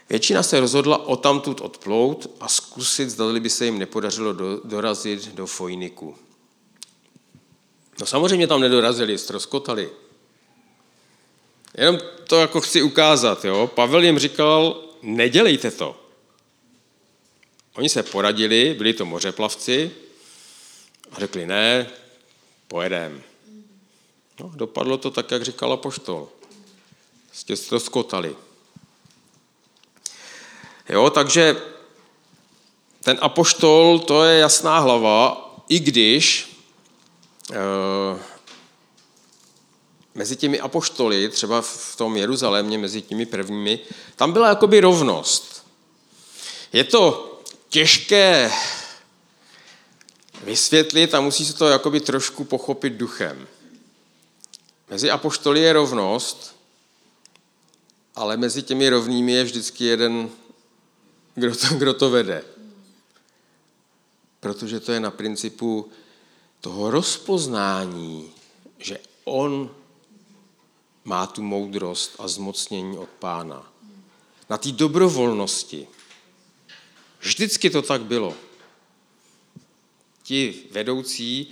většina se rozhodla o tamtud odplout a zkusit, zda by se jim nepodařilo do, dorazit do Fojniku. No samozřejmě tam nedorazili, ztroskotali. Jenom to jako chci ukázat. Jo? Pavel jim říkal, nedělejte to. Oni se poradili, byli to mořeplavci a řekli, ne, pojedem. No, dopadlo to tak, jak říkal apoštol. Jste to skotali. Jo, takže ten apoštol, to je jasná hlava, i když e, mezi těmi apoštoly, třeba v tom Jeruzalémě, mezi těmi prvními, tam byla jakoby rovnost. Je to těžké vysvětlit a musí se to jakoby trošku pochopit duchem. Mezi apoštoly je rovnost, ale mezi těmi rovnými je vždycky jeden, kdo to, kdo to vede. Protože to je na principu toho rozpoznání, že on má tu moudrost a zmocnění od pána. Na té dobrovolnosti. Vždycky to tak bylo. Ti vedoucí,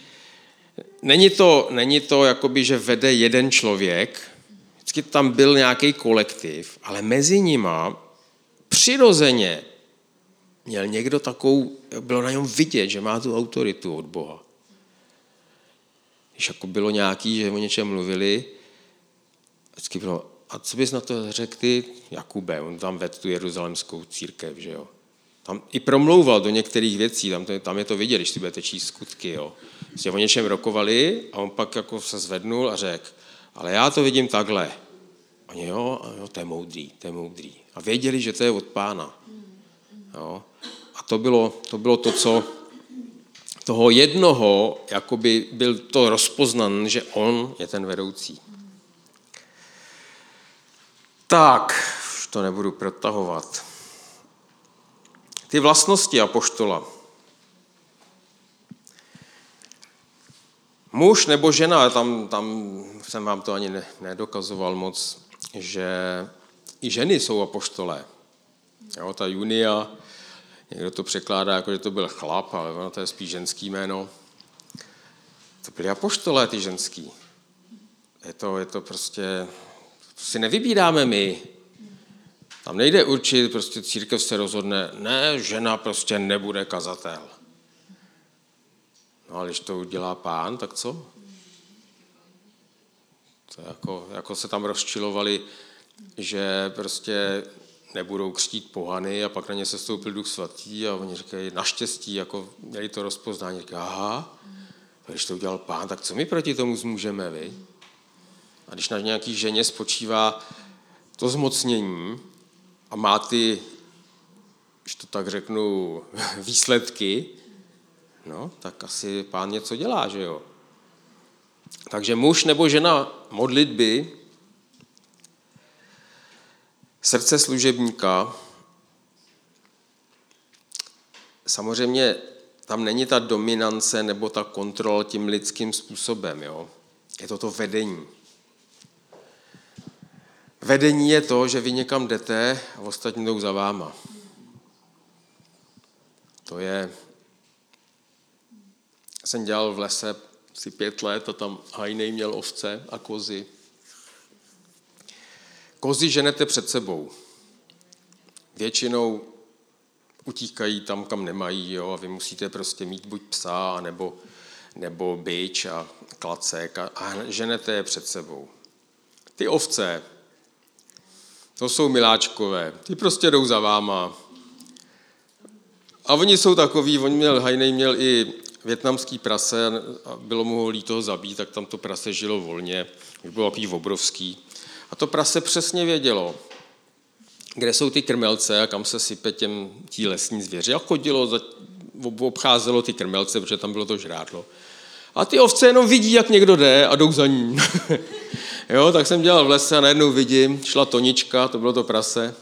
není to, není to jakoby, že vede jeden člověk, vždycky tam byl nějaký kolektiv, ale mezi nima přirozeně měl někdo takovou, bylo na něm vidět, že má tu autoritu od Boha. Když jako bylo nějaký, že o něčem mluvili, vždycky bylo, a co bys na to řekl ty, Jakube, on tam vedl tu jeruzalemskou církev, že jo. Tam i promlouval do některých věcí, tam, to, tam je to vidět, když si budete číst skutky, jo. Prostě o něčem rokovali a on pak jako se zvednul a řekl, ale já to vidím takhle. Oni, jo, jo, to je moudrý, to je moudrý. A věděli, že to je od pána. Jo. A to bylo, to bylo to, co toho jednoho, jakoby byl to rozpoznan, že on je ten vedoucí. Tak, už to nebudu protahovat. Ty vlastnosti apoštola. Muž nebo žena, tam, tam jsem vám to ani nedokazoval moc, že i ženy jsou apoštolé. Jo, ta Junia, někdo to překládá jako, že to byl chlap, ale ono to je spíš ženský jméno. To byly apoštolé, ty ženský. Je to, je to prostě, si nevybíráme my. Tam nejde určit, prostě církev se rozhodne, ne, žena prostě nebude kazatel. No ale když to udělá pán, tak co? To jako, jako se tam rozčilovali, že prostě nebudou křtít pohany a pak na ně se stoupil duch svatý a oni říkají, naštěstí, jako měli to rozpoznání, říkají, aha, když to udělal pán, tak co my proti tomu zmůžeme, vy? A když na nějaký ženě spočívá to zmocnění a má ty, když to tak řeknu, [LAUGHS] výsledky, no, tak asi pán něco dělá, že jo? Takže muž nebo žena modlitby, srdce služebníka, samozřejmě tam není ta dominance nebo ta kontrola tím lidským způsobem. Jo? Je to to vedení. Vedení je to, že vy někam jdete a ostatní jdou za váma. To je... Jsem dělal v lese asi pět let a tam hajnej měl ovce a kozy. Kozy ženete před sebou. Většinou utíkají tam, kam nemají, jo, a vy musíte prostě mít buď psa, nebo, nebo byč a klacek a, a ženete je před sebou. Ty ovce, to jsou miláčkové, ty prostě jdou za váma. A oni jsou takový, on měl, Hajnej měl i větnamský prase a bylo mu ho líto zabít, tak tam to prase žilo volně, už bylo takový obrovský. A to prase přesně vědělo, kde jsou ty krmelce a kam se sype těm tí lesní zvěři. A chodilo, obcházelo ty krmelce, protože tam bylo to žrádlo. A ty ovce jenom vidí, jak někdo jde a jdou za ní. [LAUGHS] jo, tak jsem dělal v lese a najednou vidím, šla Tonička, to bylo to prase,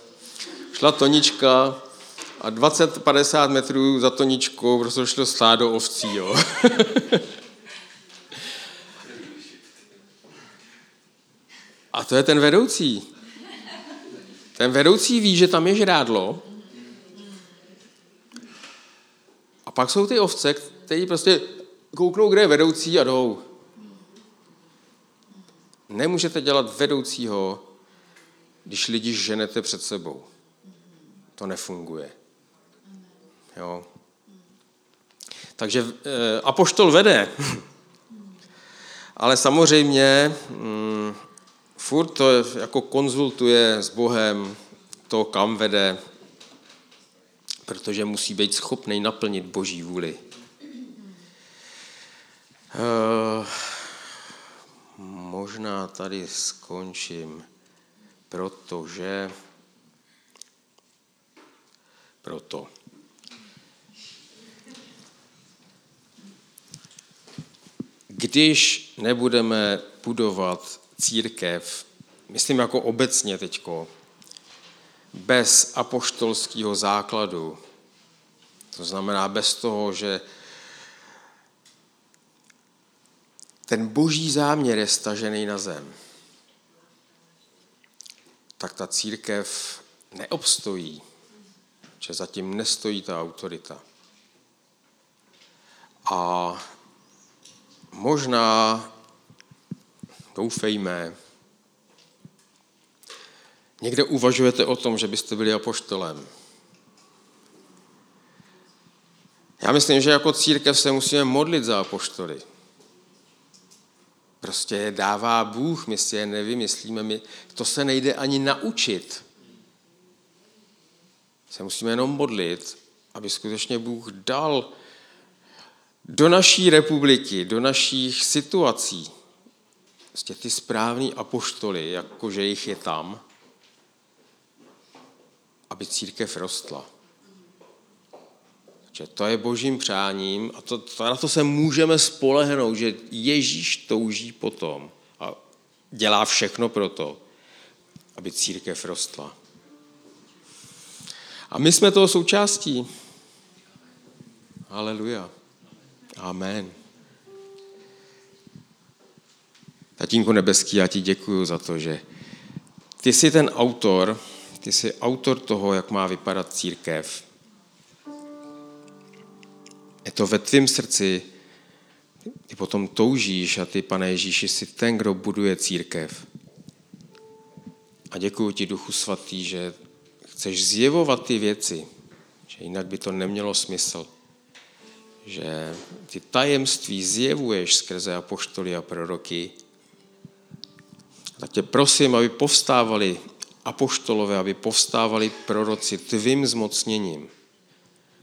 šla Tonička a 20-50 metrů za Toničkou prostě šlo stádo ovcí. Jo. [LAUGHS] a to je ten vedoucí. Ten vedoucí ví, že tam je žrádlo. A pak jsou ty ovce, které prostě kouknou, kde je vedoucí a jdou. Nemůžete dělat vedoucího, když lidi ženete před sebou. To nefunguje. Jo. Takže e, apoštol vede. [LAUGHS] Ale samozřejmě mm, furt to jako konzultuje s Bohem to, kam vede, protože musí být schopný naplnit Boží vůli. Uh, možná tady skončím, protože proto. Když nebudeme budovat církev, myslím jako obecně teďko, bez apoštolského základu, to znamená bez toho, že ten boží záměr je stažený na zem, tak ta církev neobstojí, že zatím nestojí ta autorita. A možná doufejme, někde uvažujete o tom, že byste byli apoštolem. Já myslím, že jako církev se musíme modlit za apoštoly. Prostě je dává Bůh, my si je nevymyslíme, my, to se nejde ani naučit. Se musíme jenom modlit, aby skutečně Bůh dal do naší republiky, do našich situací, prostě ty správný apoštoly, jakože jich je tam, aby církev rostla. Takže to je božím přáním a to, to, na to se můžeme spolehnout, že Ježíš touží potom a dělá všechno pro to, aby církev rostla. A my jsme toho součástí. Haleluja. Amen. Tatínku nebeský, já ti děkuji za to, že ty jsi ten autor, ty jsi autor toho, jak má vypadat církev. Je to ve tvém srdci, ty potom toužíš a ty, pane Ježíši, jsi ten, kdo buduje církev. A děkuji ti, Duchu Svatý, že chceš zjevovat ty věci, že jinak by to nemělo smysl. Že ty tajemství zjevuješ skrze apoštoly a proroky, tak tě prosím, aby povstávali apoštolové, aby povstávali proroci tvým zmocněním,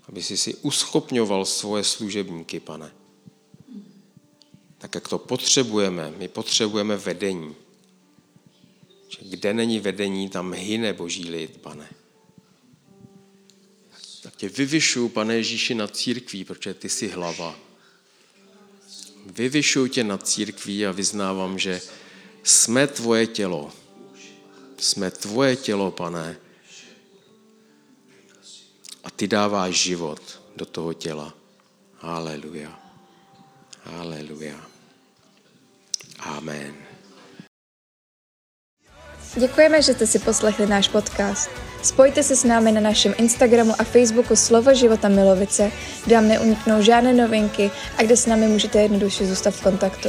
aby si si uschopňoval svoje služebníky, pane. Tak jak to potřebujeme, my potřebujeme vedení. Že kde není vedení, tam hyne boží lid, pane. Tak tě vyvyšuju, pane Ježíši, nad církví, protože ty jsi hlava. Vyvyšuju tě nad církví a vyznávám, že jsme tvoje tělo. Jsme tvoje tělo, pane. A ty dáváš život do toho těla. Haleluja. Haleluja. Amen. Děkujeme, že jste si poslechli náš podcast. Spojte se s námi na našem Instagramu a Facebooku Slovo života Milovice, kde vám neuniknou žádné novinky a kde s námi můžete jednoduše zůstat v kontaktu.